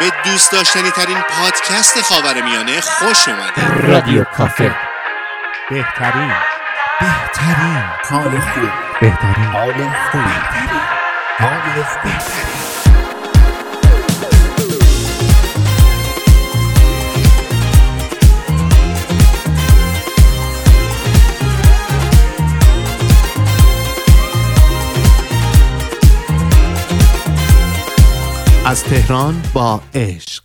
به دوست داشتنی ترین پادکست خاور میانه خوش اومده رادیو کافه. بهترین. بهترین. حال خوب. بهترین. حال خوب. حال خوب. از تهران با عشق.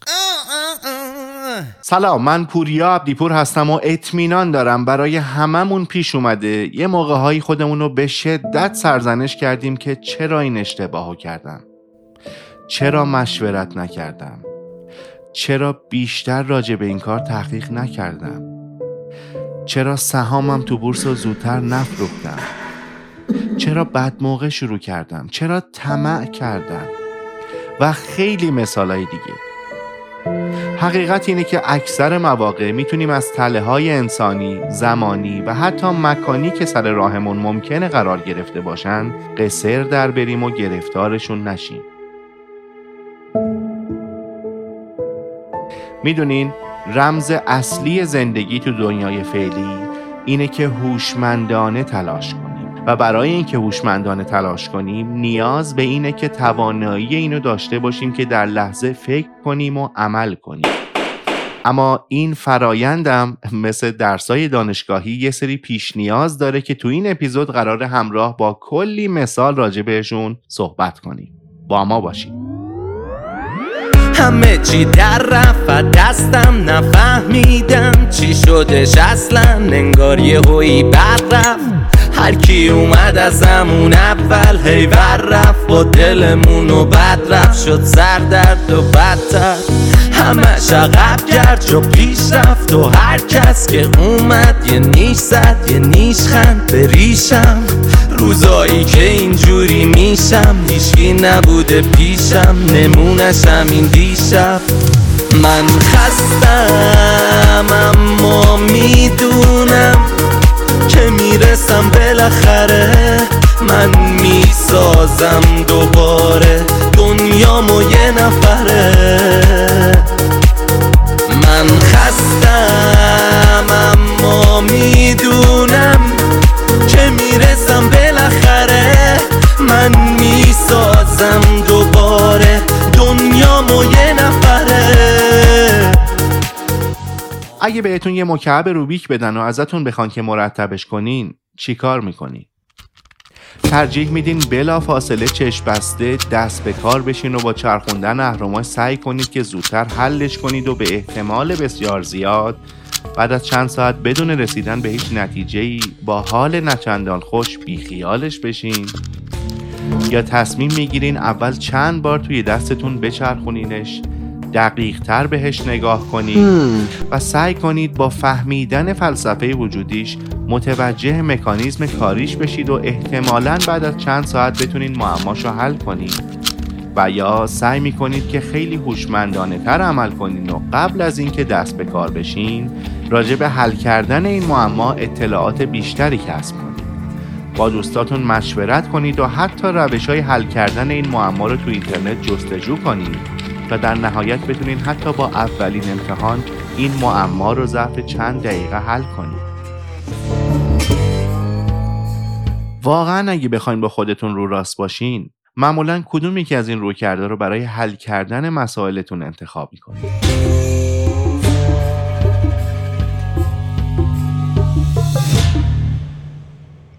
سلام من پوریا عبدیپور هستم و اطمینان دارم برای هممون پیش اومده. یه موقع هایی خودمون رو به شدت سرزنش کردیم که چرا این اشتباهو کردم؟ چرا مشورت نکردم؟ چرا بیشتر راجع به این کار تحقیق نکردم؟ چرا سهامم تو بورس رو زودتر نفروختم؟ چرا بد موقع شروع کردم؟ چرا طمع کردم؟ و خیلی مثالای دیگه. حقیقت اینه که اکثر مواقع می‌تونیم از تله های انسانی، زمانی و حتی مکانی که سر راهمون ممکنه قرار گرفته باشن قصر در بریم و گرفتارشون نشیم. می‌دونین رمز اصلی زندگی تو دنیای فعلی اینه که هوشمندانه تلاش کنیم. و برای اینکه هوشمندانه تلاش کنیم نیاز به اینه که توانایی اینو داشته باشیم که در لحظه فکر کنیم و عمل کنیم. اما این فرایندم مثل درسای دانشگاهی یه سری پیش نیاز داره که تو این اپیزود قرار همراه با کلی مثال راجع بهشون صحبت کنیم. با ما باشید. همه چی در رفت دستم نفهمیدم چی شدش اصلا انگار یه هوی بر رفت. هر کی اومد از همون اول هیور رفت با دلمون و بد رفت. شد سر درد و بدتر. همه شقب کرد و پیش رفت و هر کس که اومد یه نیش زد یه نیش خند به روزایی که اینجوری میشم هیچکی نبوده پیشم نمونشم این دیشب. من خستم اما می‌دونم که می‌رسم بالاخره من می‌سازم دوباره دنیامو یه نفره. من خستم اما می‌دونم اگه بهتون یه مکعب روبیک بدن و ازتون بخوان که مرتبش کنین چی کار می‌کنین؟ ترجیح میدین بلا فاصله چشم بسته دست به کار بشین و با چرخوندن اهرماش سعی کنید که زودتر حلش کنید و به احتمال بسیار زیاد بعد از چند ساعت بدون رسیدن به هیچ نتیجه ای با حال نچندان خوش بیخیالش بشین یا تصمیم می‌گیرین اول چند بار توی دستتون بچرخونینش دقیق تر بهش نگاه کنید و سعی کنید با فهمیدن فلسفه وجودیش متوجه مکانیزم کاریش بشید و احتمالا بعد از چند ساعت بتونید معماش رو حل کنید. و یا سعی می‌کنید که خیلی هوشمندانه تر عمل کنید و قبل از اینکه دست به کار بشین راجع به حل کردن این معما اطلاعات بیشتری کسب کنید. با دوستاتون مشورت کنید و حتی روش های حل کردن این معما رو تو اینترنت جستجو کنید. و در نهایت بتونین حتی با اولین امتحان این معما رو ظرف چند دقیقه حل کنید. واقعا اگه بخواین با خودتون رو راست باشین معمولا کدوم یکی از این رو کرده رو برای حل کردن مسائلتون انتخاب می‌کنید؟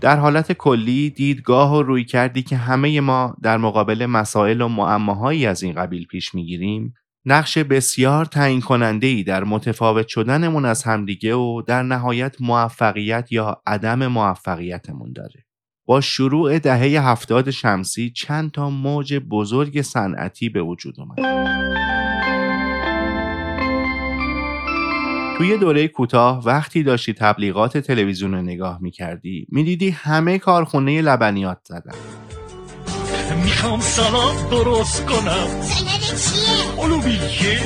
در حالت کلی دیدگاه و روی کردی که همه ما در مقابل مسائل و معماهایی از این قبیل پیش می‌گیریم نقش بسیار تعیین کننده ای در متفاوت شدنمون از همدیگه و در نهایت موفقیت یا عدم موفقیتمون داره. با شروع دهه هفتاد شمسی چند تا موج بزرگ صنعتی به وجود اومد. توی دوره کوتاه وقتی داشتی تبلیغات تلویزیون رو نگاه می‌کردی می‌دیدی همه کارخونه لبنیات زدن. می‌خوام سلام درست کنم. چیه؟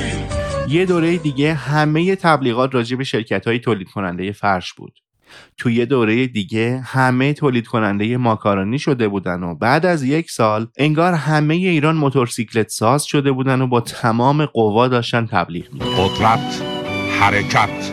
یه دوره دیگه همه تبلیغات راجع به شرکت های تولید کننده فرش بود. توی یه دوره دیگه همه تولید کننده ماکارونی شده بودن و بعد از یک سال انگار همه ایران موتورسیکلت ساز شده بودن و با تمام قوا داشتن تبلیغ می قدرت. حرکت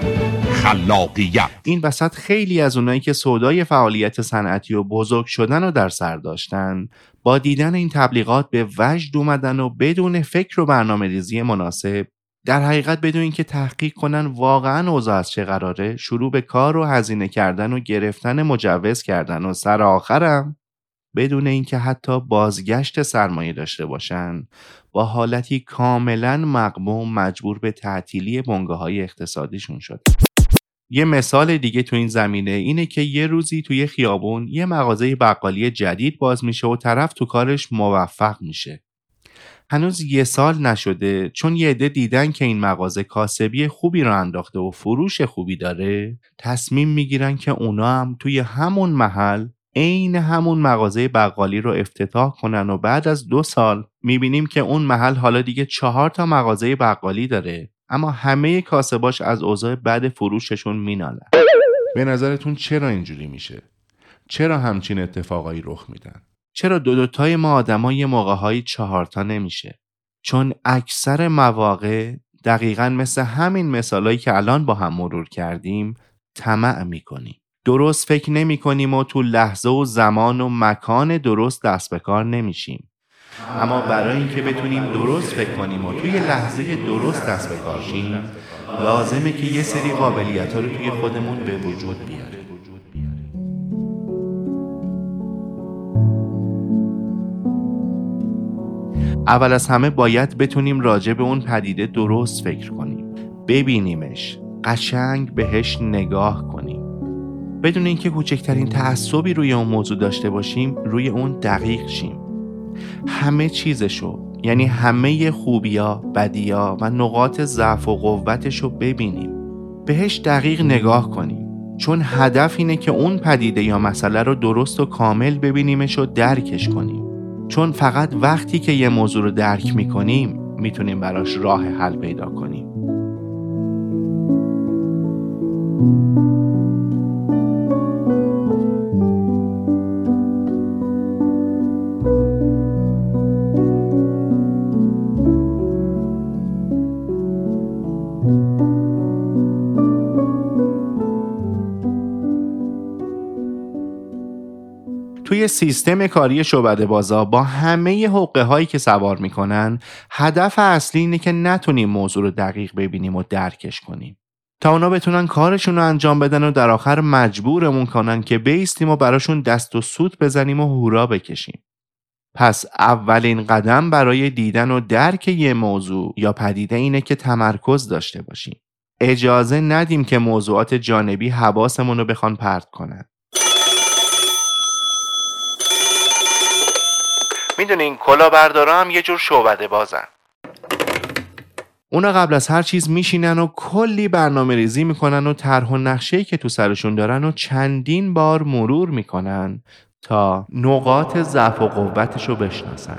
خلاقیت. این وسط خیلی از اونایی که سودای فعالیت صنعتی و بزرگ شدن و در سر داشتن با دیدن این تبلیغات به وجد اومدن و بدون فکر و برنامه ریزی مناسب در حقیقت بدون اینکه تحقیق کنن واقعا اوضاع از چه قراره شروع به کار و هزینه کردن و گرفتن مجوز کردن و سر آخرم بدون اینکه حتی بازگشت سرمایه داشته باشن با حالتی کاملا مقموم مجبور به تعطیلی بنگاه های اقتصادیشون شد یه مثال دیگه تو این زمینه اینه که یه روزی توی خیابون یه مغازه بقالی جدید باز میشه و طرف تو کارش موفق میشه. هنوز یه سال نشده چون یه عده دیدن که این مغازه کاسبی خوبی رو انداخته و فروش خوبی داره تصمیم می‌گیرن که اونا هم توی همون محل عین همون مغازه بقالی رو افتتاح کنن و بعد از دو سال می‌بینیم که اون محل حالا دیگه چهار تا مغازه بقالی داره اما همه کاسباش از اوضاع بد فروششون مینالن به نظرتون چرا اینجوری میشه؟ چرا همچین اتفاقایی رخ میدن؟ چرا دو دوتای ما آدما یه موقعهایی چهارتا نمیشه؟ چون اکثر مواقع دقیقا مثل همین مثالایی که الان با هم مرور کردیم طمع می‌کنیم درست فکر نمی کنیم و تو لحظه و زمان و مکان درست دست به کار نمیشیم. اما برای اینکه بتونیم درست فکر کنیم و توی لحظه درست دست به کار شیم لازمه که یه سری قابلیت ها رو توی خودمون به وجود بیاریم. اول از همه باید بتونیم راجع به اون پدیده درست فکر کنیم. ببینیمش. قشنگ بهش نگاه کنیم. بدون اینکه کوچکترین تعصبی روی اون موضوع داشته باشیم روی اون دقیق شیم. همه چیزشو یعنی همه خوبیا، بدیا و نقاط ضعف و قوتش رو ببینیم. بهش دقیق نگاه کنیم. چون هدف اینه که اون پدیده یا مسئله رو درست و کامل ببینیمش و درکش کنیم. چون فقط وقتی که یه موضوع رو درک می‌کنیم می‌تونیم براش راه حل پیدا کنیم. سیستم کاری شعبده بازا با همه حقه هایی که سوار می‌کنن هدف اصلی اینه که نتونیم موضوع رو دقیق ببینیم و درکش کنیم. تا اونا بتونن کارشون رو انجام بدن و در آخر مجبورمون کنن که بیستیم و براشون دست و سوت بزنیم و هورا بکشیم. پس اولین قدم برای دیدن و درک یه موضوع یا پدیده اینه که تمرکز داشته باشیم. اجازه ندیم که موضوعات جانبی حواسمون رو بخوان پرت کنن. می‌دونین کلاهبردارا هم یه جور شعبده بازن. اونا قبل از هر چیز میشینن و کلی برنامه ریزی می‌کنن و طرح و نقشه‌ای که تو سرشون دارن و چندین بار مرور می‌کنن تا نقاط ضعف و قوتش رو بشناسن.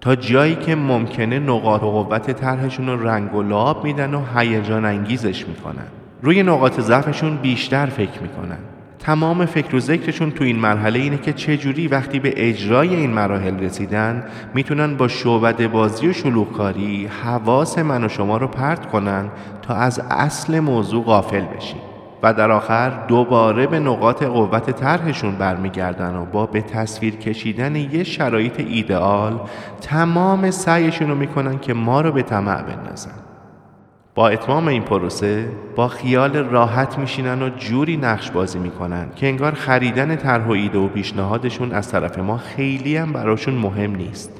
تا جایی که ممکنه نقاط و قوت طرحشون رو رنگ و لعاب میدن و هیجان انگیزش می‌کنن. روی نقاط ضعفشون بیشتر فکر می‌کنن. تمام فکر و ذکرشون تو این مرحله اینه که چجوری وقتی به اجرای این مراحل رسیدن می‌تونن با شعبده بازی و شلوغکاری حواس من و شما رو پرت کنن تا از اصل موضوع غافل بشیم و در آخر دوباره به نقاط قوت طرحشون برمیگردن و با به تصویر کشیدن یه شرایط ایدئال تمام سعیشون رو می‌کنن که ما رو به طمع بندازن. با اتمام این پروسه با خیال راحت میشینن و جوری نقش بازی می‌کنن که انگار خریدن طرح و ایده و پیشنهادشون از طرف ما خیلی هم براشون مهم نیست.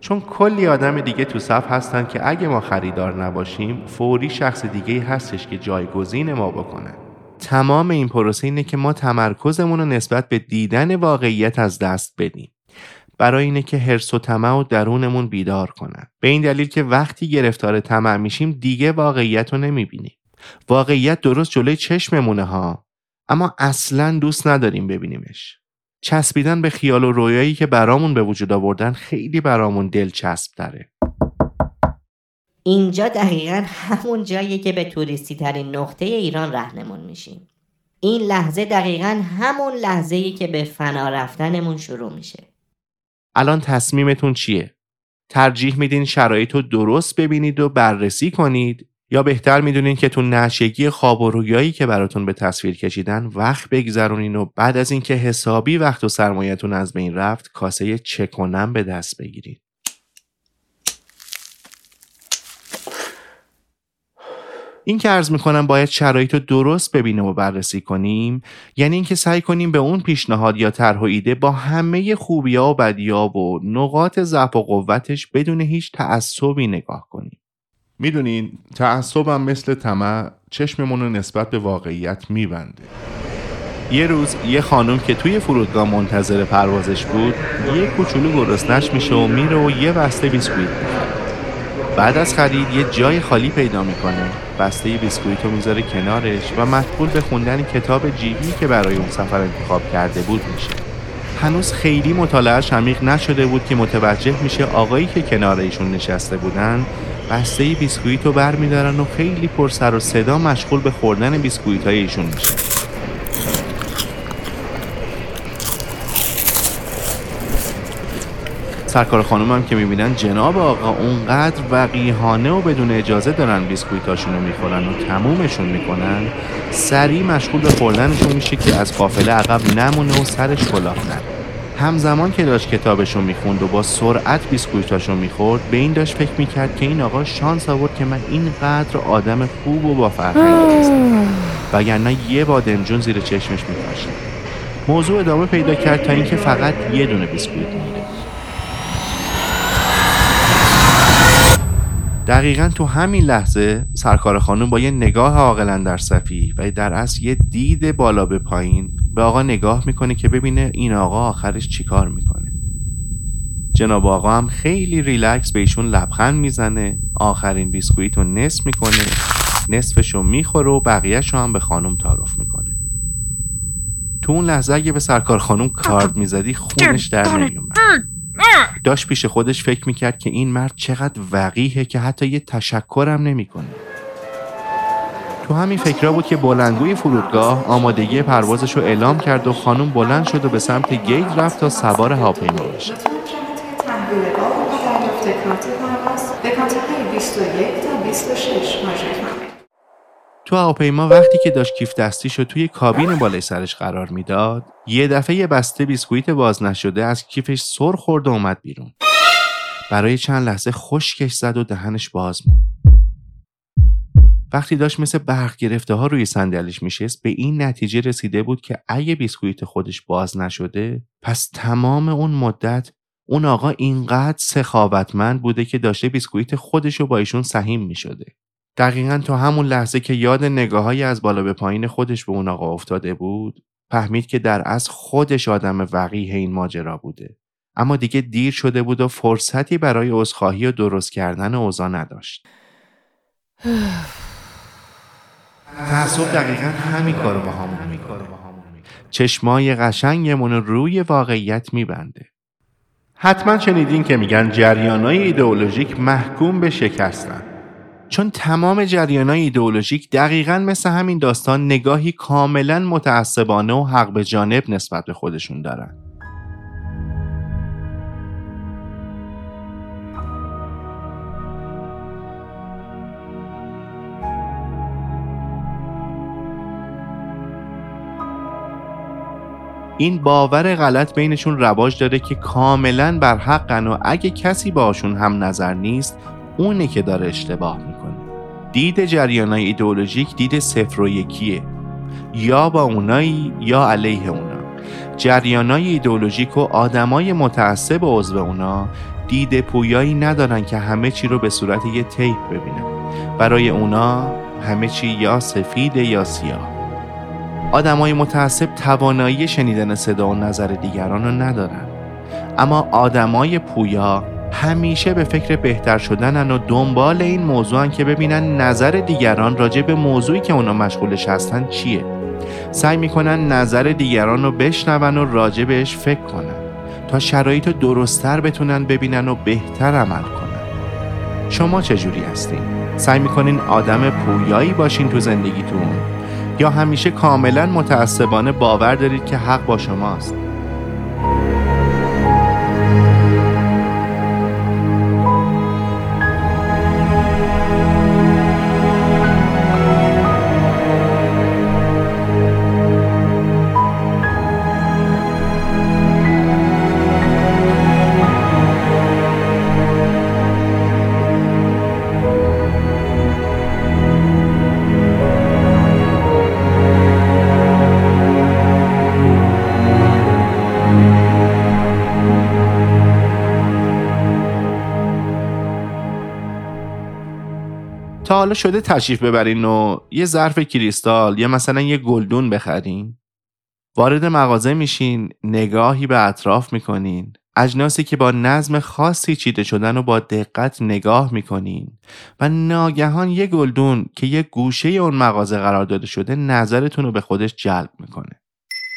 چون کلی آدم دیگه تو صف هستن که اگه ما خریدار نباشیم فوری شخص دیگه هستش که جایگزین ما بکنه. تمام این پروسه اینه که ما تمرکزمون رو نسبت به دیدن واقعیت از دست بدیم. برای اینه که حرس و طمع و درونمون بیدار کنن به این دلیل که وقتی گرفتار طمع میشیم دیگه واقعیت رو نمی‌بینیم. واقعیت درست جلوی چشممونه ها اما اصلا دوست نداریم ببینیمش. چسبیدن به خیال و رویایی که برامون به وجود آوردن خیلی برامون دلچسب داره اینجا دقیقا همون جاییه که به توریستی ترین نقطه ایران رهنمون میشیم. این لحظه دقیقا همون لحظه ای که به فنا رفتنمون شروع میشه. الان تصمیمتون چیه؟ ترجیح میدین شرایط رو درست ببینید و بررسی کنید یا بهتر می‌دونین که تو نشگی خواب و رویایی که براتون به تصویر کشیدن وقت بگذرونین و بعد از اینکه حسابی وقت و سرمایهتون از بین رفت کاسه چکنم به دست بگیرید این که عرض می‌کنم باید شرایط رو درست ببینیم و بررسی کنیم یعنی اینکه سعی کنیم به اون پیشنهاد یا طرح و ایده با همه خوبیا و بدیا و نقاط ضعف و قوتش بدون هیچ تعصبی نگاه کنیم. می‌دونین تعصبم مثل طمع چشممون رو نسبت به واقعیت میبنده. یه روز یه خانم که توی فرودگاه منتظر پروازش بود یه کوچولو گرسنش میشه و میره و یه بسته بیسکویت می‌خره. بعد از خرید یه جای خالی پیدا می‌کنه. بسته بیسکویت رو می‌ذاره کنارش و مشغول به خوندن کتاب جیبی که برای اون سفر انتخاب کرده بود میشه. هنوز خیلی مطالعهش عمیق نشده بود که متوجه میشه آقایی که کنار ایشون نشسته بودن بسته بیسکویت رو برمیدارن و خیلی پر سر و صدا مشغول به خوردن بیسکویت های ایشون میشه. سرکار خانم هم که می‌بینن جناب آقا اونقدر وقیهانه و بدون اجازه دارن بیسکویتاشون رو می‌خورن و تمومشون می‌کنن سریع مشغول به خوردنشون میشه که از قافله عقب نمونه و سرش کلاه نره. همزمان که داشت کتابشو می‌خوند و با سرعت بیسکویتاشو می‌خورد به این داشت فکر می‌کرد که این آقا شانس آورد که من اینقدر آدم خوب و با فرهنگ هستم وگرنه یه بادمجون زیر چشمش میکاشم موضوع ادامه پیدا کرد تا اینکه فقط یه دونه بیسکویت میره دقیقا تو همین لحظه سرکار خانم با یه نگاه عاقل اندر سفیه و در اصل یه دید بالا به پایین به آقا نگاه می‌کنه که ببینه این آقا آخرش چیکار می‌کنه. جناب آقا هم خیلی ریلکس به ایشون لبخند می‌زنه آخرین بیسکویت رو نصف می‌کنه نصفش رو می‌خوره و بقیهش رو هم به خانم تعارف می‌کنه. تو اون لحظه اگه به سرکار خانم کارد می‌زدی خونش در نمیومد داشت پیش خودش فکر می‌کرد که این مرد چقدر وقیه که حتی یه تشکرم نمی‌کنه. تو همین فکرها بود که بلندگوی فرودگاه آمادگی پروازش رو اعلام کرد و خانم بلند شد و به سمت گیت رفت تا سوار هواپیما بشه. تو هواپیما وقتی که داشت کیف دستیشو توی کابین بالای سرش قرار می‌داد یه دفعه یه بسته بیسکویت باز نشده از کیفش سر خورد و اومد بیرون. برای چند لحظه خشکش زد و دهنش باز موند. وقتی داشت مثل برق گرفته ها روی صندلیش میشست به این نتیجه رسیده بود که اگه بیسکویت خودش باز نشده پس تمام اون مدت اون آقا اینقدر سخاوتمند بوده که داشته بیسکویت خودش رو با ایشون سهیم می‌شده. دقیقا تو همون لحظه که یاد نگاههایی از بالا به پایین خودش به اون آقا افتاده بود فهمید که در از خودش آدم وقیه این ماجرا بوده. اما دیگه دیر شده بود و فرصتی برای عذرخواهی و درست کردن اوضاع نداشت. تعصب دقیقا همین کارو با همون می‌کنه. چشمای قشنگمون رو روی واقعیت میبنده. حتما شنیدین که میگن جریانای ایدئولوژیک محکوم به شکستن. چون تمام جریانای ایدئولوژیک دقیقا مثل همین داستان نگاهی کاملا متعصبانه و حق به جانب نسبت به خودشون دارن. این باور غلط بینشون رواج داره که کاملا بر حقن و اگه کسی باشون هم نظر نیست اونه که داره اشتباه می‌کنه. دید جریانای ایدئولوژیک دید صفر و یکیه. یا با اونایی یا علیه اونا. جریانای ایدئولوژیک و آدمای متعصب عضو اونا دید پویایی ندارن که همه چی رو به صورت یه تیپ ببینن. برای اونا همه چی یا سفید یا سیاه. آدمای متعصب توانایی شنیدن صدا و نظر دیگران رو ندارن. اما آدمای پویا همیشه به فکر بهتر شدنن و دنبال این موضوعن که ببینن نظر دیگران راجع به موضوعی که اونا مشغولش هستن چیه. سعی می‌کنن نظر دیگران رو بشنون و راجع بهش فکر کنن تا شرایط رو درستتر بتونن ببینن و بهتر عمل کنن. شما چجوری هستین؟ سعی می‌کنین آدم پویایی باشین تو زندگیتون؟ یا همیشه کاملا متعصبانه باور دارید که حق با شماست؟ تا حالا شده تشریف ببرین و یه ظرف کریستال یا مثلا یه گلدون بخرین؟ وارد مغازه میشین نگاهی به اطراف می‌کنین. اجناسی که با نظم خاصی چیده شدن و با دقت نگاه می‌کنین. و ناگهان یه گلدون که یه گوشه اون مغازه قرار داده شده نظرتون رو به خودش جلب می‌کنه.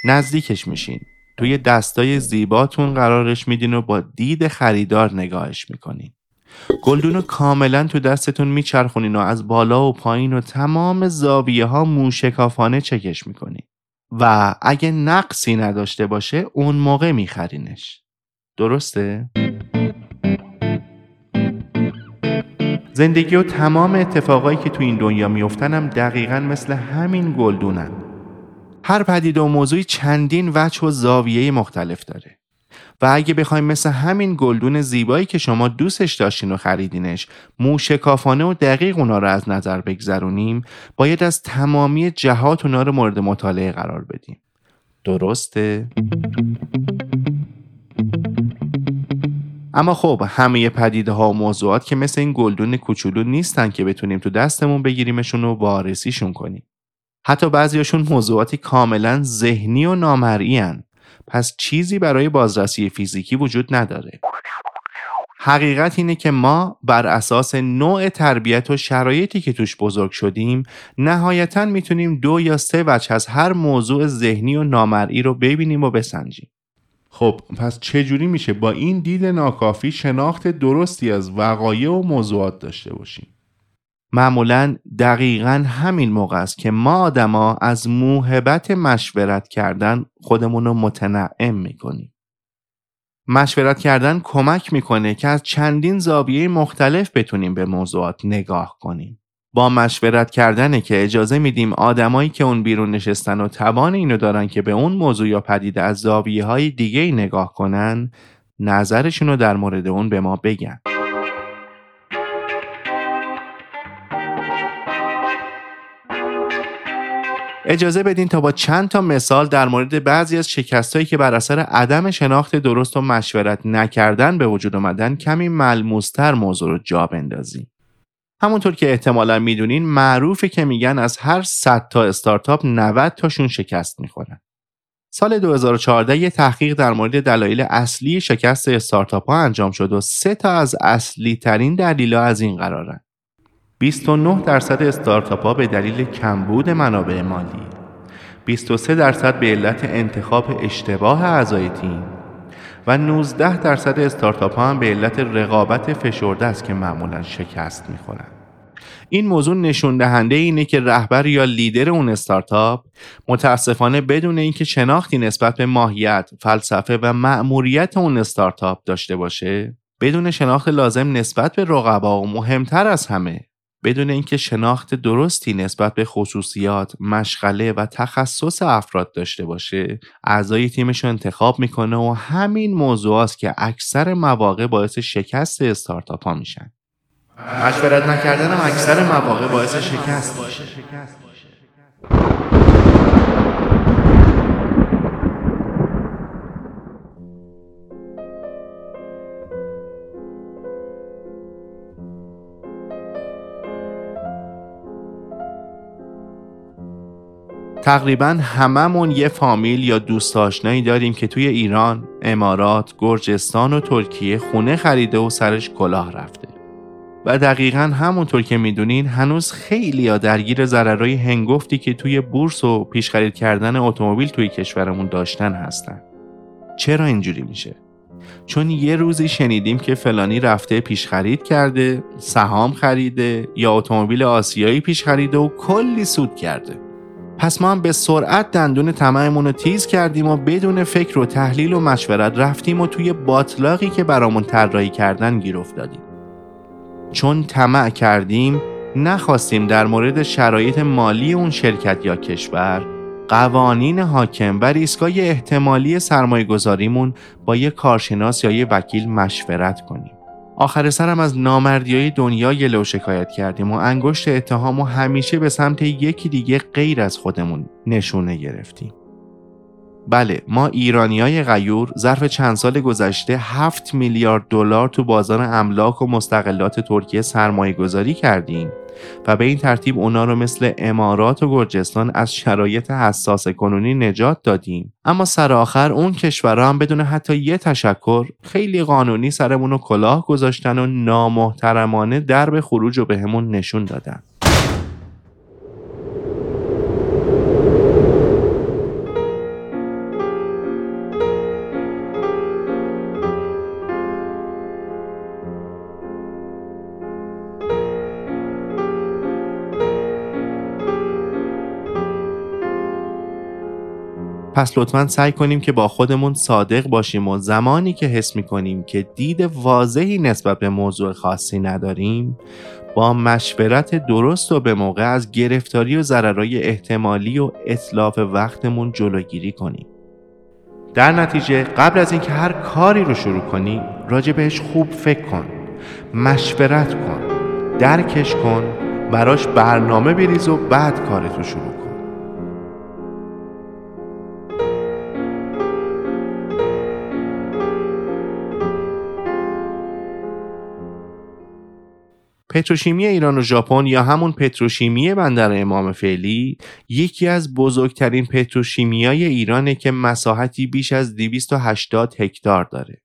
نزدیکش میشین. توی دستای زیباتون قرارش میدین و با دید خریدار نگاهش می‌کنین. گلدون رو کاملا تو دستتون میچرخونین و از بالا و پایین و تمام زاویه ها موشکافانه چکش می‌کنین. و اگه نقصی نداشته باشه اون موقع میخرینش. درسته؟ زندگی و تمام اتفاقایی که تو این دنیا میفتن هم دقیقا مثل همین گلدونن. هر پدیده و موضوعی چندین وجه و زاویه مختلف داره. و اگه بخوایم مثل همین گلدون زیبایی که شما دوستش داشتین و خریدینش موشکافانه و دقیق اونا رو از نظر بگذرونیم باید از تمامی جهات اونا رو مورد مطالعه قرار بدیم درسته؟ اما خب همه پدیده ها و موضوعات که مثل این گلدون کوچولو نیستن که بتونیم تو دستمون بگیریمشون و وارسیشون کنیم حتی بعضیاشون موضوعاتی کاملا ذهنی و نامرئی. پس چیزی برای بازرسی فیزیکی وجود نداره. حقیقت اینه که ما بر اساس نوع تربیت و شرایطی که توش بزرگ شدیم نهایتا می‌تونیم دو یا سه وجه از هر موضوع ذهنی و نامرئی رو ببینیم و بسنجیم. خب پس چجوری میشه با این دید ناکافی شناخت درستی از وقایع و موضوعات داشته باشیم؟ معمولا دقیقا همین موقع است که ما آدما از موهبت مشورت کردن خودمون رو متنعم می‌کنیم. مشورت کردن کمک می‌کنه که از چندین زاویه مختلف بتونیم به موضوعات نگاه کنیم. با مشورت کردنه که اجازه میدیم آدمایی که اون بیرون نشستن و توان اینو دارن که به اون موضوع یا پدیده از زاویه های دیگه نگاه کنن نظرشون رو در مورد اون به ما بگن. اجازه بدین تا با چند تا مثال در مورد بعضی از شکستهایی که بر اثر عدم شناخت درست و مشورت نکردن به وجود اومدن کمی ملموستر موضوع رو جا بندازیم. همونطور که احتمالا می‌دونین معروفه که میگن از هر 100 تا استارتاپ 90 تاشون شکست می‌خورن. سال 2014 یه تحقیق در مورد دلایل اصلی شکست استارتاپ ها انجام شد و سه تا از اصلی ترین دلیل از این قرارن. 29 درصد استارتاپ ها به دلیل کمبود منابع مالی. 23 درصد به علت انتخاب اشتباه اعضای تیم. و 19 درصد استارتاپ ها هم به علت رقابت فشرده است که معمولا شکست می‌خورن این موضوع نشون دهنده اینه که رهبر یا لیدر اون استارتاپ متاسفانه بدون اینکه شناختی نسبت به ماهیت، فلسفه و مأموریت اون استارتاپ داشته باشه بدون شناخت لازم نسبت به رقبا و مهمتر از همه بدون اینکه شناخت درستی نسبت به خصوصیات، مشغله و تخصص افراد داشته باشه، اعضای تیمش رو انتخاب می‌کنه و همین موضوع است که اکثر مواقع باعث شکست استارتاپ ها میشن. مشورت نکردن هم اکثر مواقع باعث شکست میشه. تقریبا هممون یه فامیل یا دوست آشنایی داریم که توی ایران، امارات، گرجستان و ترکیه خونه خریده و سرش کلاه رفته. و دقیقا همونطور که می‌دونین هنوز خیلی یا درگیر ضررهای هنگفتی که توی بورس و پیش خرید کردن اتومبیل توی کشورمون داشتن هستن. چرا اینجوری میشه؟ چون یه روزی شنیدیم که فلانی رفته پیش خرید کرده، سهام خریده یا اتومبیل آسیایی پیش خریده و کلی سود کرده. پس ما هم به سرعت دندون طمعمون رو تیز کردیم و بدون فکر و تحلیل و مشورت رفتیم و توی باطلاقی که برامون طراحی کردن گیر افتادیم. چون طمع کردیم نخواستیم در مورد شرایط مالی اون شرکت یا کشور قوانین حاکم و ریسکای احتمالی سرمایه گذاریمون با یه کارشناس یا یه وکیل مشورت کنیم. آخر سرم از نامردی های دنیا گله و شکایت کردیم و انگشت اتهام و همیشه به سمت یکی دیگه غیر از خودمون نشونه گرفتیم. بله ما ایرانی های غیور ظرف چند سال گذشته 7 میلیارد دلار تو بازار املاک و مستقلات ترکیه سرمایه گذاری کردیم. و به این ترتیب اونا رو مثل امارات و گرجستان از شرایط حساس کنونی نجات دادیم. اما سر آخر اون کشورها هم بدون حتی یه تشکر خیلی قانونی سرمون رو کلاه گذاشتن و نامحترمانه درب خروج رو بهمون نشون دادن. پس لطفا سعی کنیم که با خودمون صادق باشیم و زمانی که حس می‌کنیم که دید واضحی نسبت به موضوع خاصی نداریم با مشورت درست و به موقع از گرفتاری و ضررهای احتمالی و اطلاف وقتمون جلوگیری کنیم. در نتیجه قبل از اینکه هر کاری رو شروع کنی راجع بهش خوب فکر کن مشورت کن درکش کن براش برنامه بریز و بعد کارتو شروع کن. پتروشیمی ایران و ژاپن یا همون پتروشیمی بندر امام فعلی یکی از بزرگترین پتروشیمیای ایرانه که مساحتی بیش از 280 هکتار داره.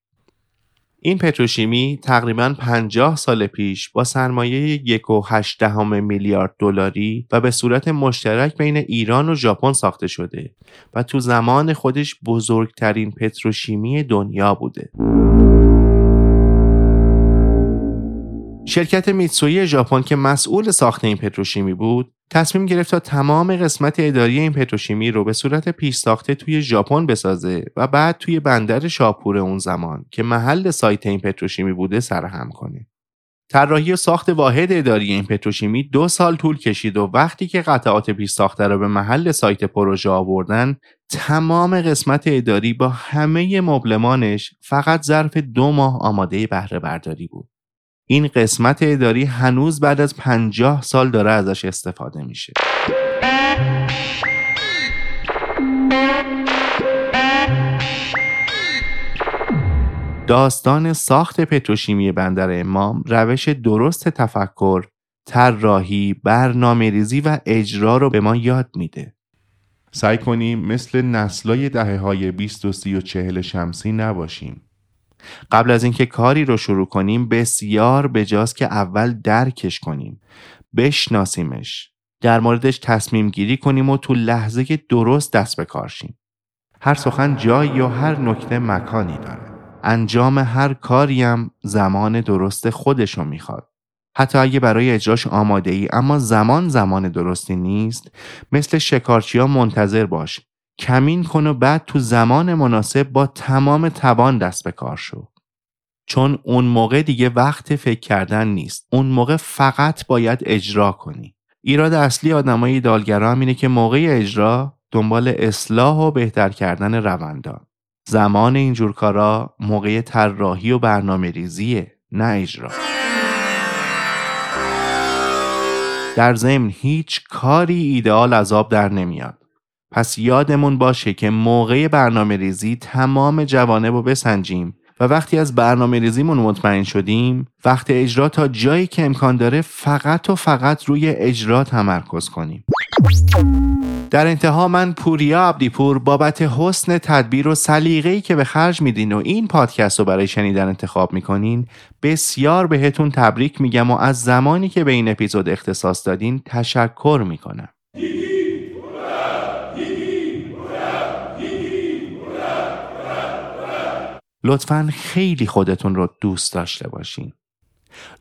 این پتروشیمی تقریبا 50 سال پیش با سرمایه 1.8 میلیارد دلاری و به صورت مشترک بین ایران و ژاپن ساخته شده و تو زمان خودش بزرگترین پتروشیمی دنیا بوده. شرکت میتسوی ژاپن که مسئول ساخت این پتروشیمی بود تصمیم گرفت تا تمام قسمت اداری این پتروشیمی رو به صورت پیش ساخته توی ژاپن بسازه و بعد توی بندر شاپور اون زمان که محل سایت این پتروشیمی بوده سرهم کنه. طراحی و ساخت واحد اداری این پتروشیمی دو سال طول کشید و وقتی که قطعات پیش ساخته رو به محل سایت پروژه آوردن تمام قسمت اداری با همه مبلمانش فقط ظرف دو ماه آماده بهره برداری بود. این قسمت اداری هنوز بعد از پنجاه سال داره ازش استفاده میشه داستان ساخت پتروشیمی بندر امام روش درست تفکر، طراحی، برنامه ریزی و اجرا رو به ما یاد میده. سعی کنیم مثل نسلای دهه های 20 و 30 و 40 شمسی نباشیم. قبل از اینکه کاری رو شروع کنیم بسیار بجاست که اول درکش کنیم. بشناسیمش. در موردش تصمیم گیری کنیم و تو لحظه درست دست به کار شیم. هر سخن جایی و هر نکته مکانی داره. انجام هر کاری هم زمان درست خودشو می‌خواد. حتی اگه برای اجراش آماده ای اما زمان زمان درستی نیست مثل شکارچی ها منتظر باش. کمین کن و بعد تو زمان مناسب با تمام توان دست به کار شو. چون اون موقع دیگه وقت فکر کردن نیست. اون موقع فقط باید اجرا کنی. ایراد اصلی آدمای دالگرا اینه که موقع اجرا دنبال اصلاح و بهتر کردن روندان. زمان اینجور کارا موقع طراحی و برنامه ریزیه نه اجرا. در ضمن هیچ کاری ایدئال از در نمیاد. پس یادمون باشه که موقع برنامه ریزی تمام جوانب رو بسنجیم و وقتی از برنامه ریزیمون مطمئن شدیم وقت اجرا تا جایی که امکان داره فقط و فقط روی اجرا تمرکز کنیم. در انتها من پوریا عبدیپور بابت حسن تدبیر و سلیقه‌ای که به خرج میدین و این پادکست رو برای شنیدن انتخاب می‌کنین بسیار بهتون تبریک میگم و از زمانی که به این اپیزود اختصاص دادین تشکر می‌کنم. لطفا خیلی خودتون رو دوست داشته باشین.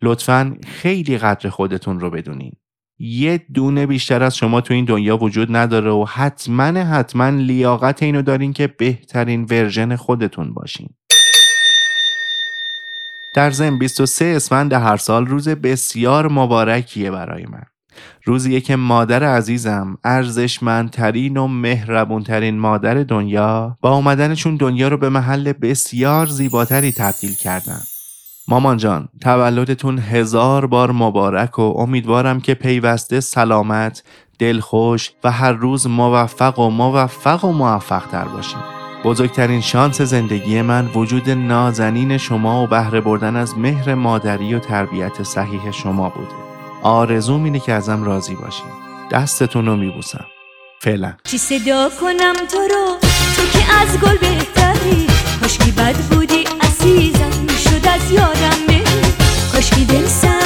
لطفا خیلی قدر خودتون رو بدونین. یه دونه بیشتر از شما تو این دنیا وجود نداره و حتما حتما لیاقت اینو دارین که بهترین ورژن خودتون باشین در ضمن 23 اسفند هر سال روز بسیار مبارکیه برای من روزیه که مادر عزیزم ارزشمندترین و مهربونترین مادر دنیا با اومدنشون دنیا رو به محل بسیار زیباتری تبدیل کردن. مامان جان تولدتون هزار بار مبارک و امیدوارم که پیوسته سلامت دلخوش و هر روز موفق و موفق و موفق تر باشین. بزرگترین شانس زندگی من وجود نازنین شما و بهره بردن از مهر مادری و تربیت صحیح شما بوده. آرزوم اینه که ازم راضی باشین دستتون رو میبوسم. فعلا. چی صدا کنم تو رو؟ تو که از گل بهتری. کاشکی بد بودی عزیزم. شد از یادم بری کاشکی دل سنگ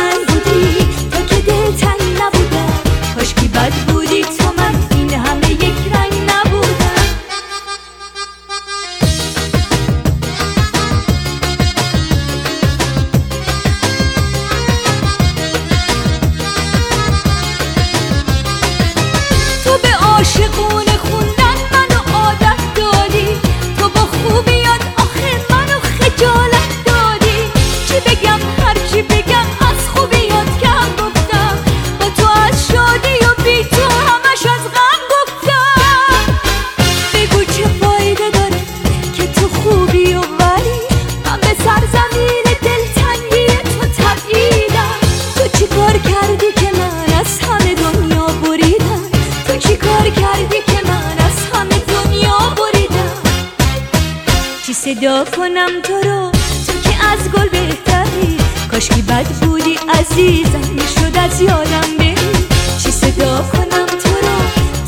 چی صدا کنم تو رو. تو که از گل بهتری. کاشکی بد بودی عزیزم. شد از یادم بری. چی صدا کنم تو رو؟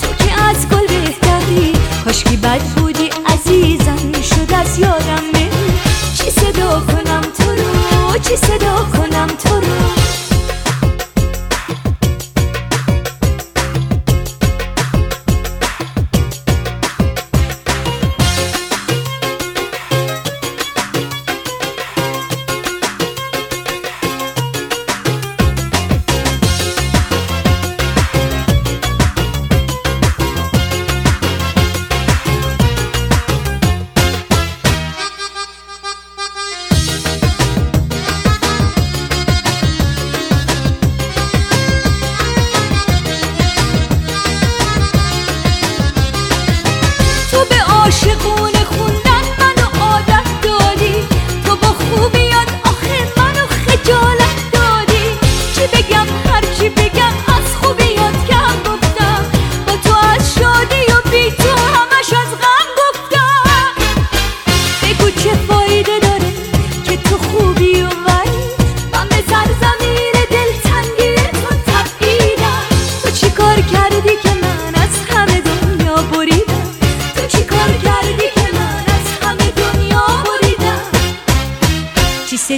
تو که از گل بهتری. کاشکی بد بودی عزیزم. شد از یادم بری. چی صدا کنم تو رو؟ چی صدا کنم تو رو؟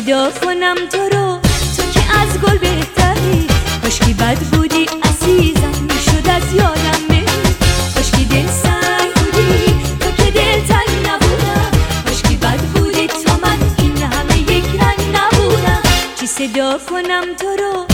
صدا کنم تو رو. تو که از گل بهتری. کاشکی بد بودی عزیزم شد از یادم بری کاشکی دل سنگ بودی تو که دل تنگ نبودم. کاشکی بد بودی تو من این همه یک رنگ نبودم. چی صدا کنم تو رو؟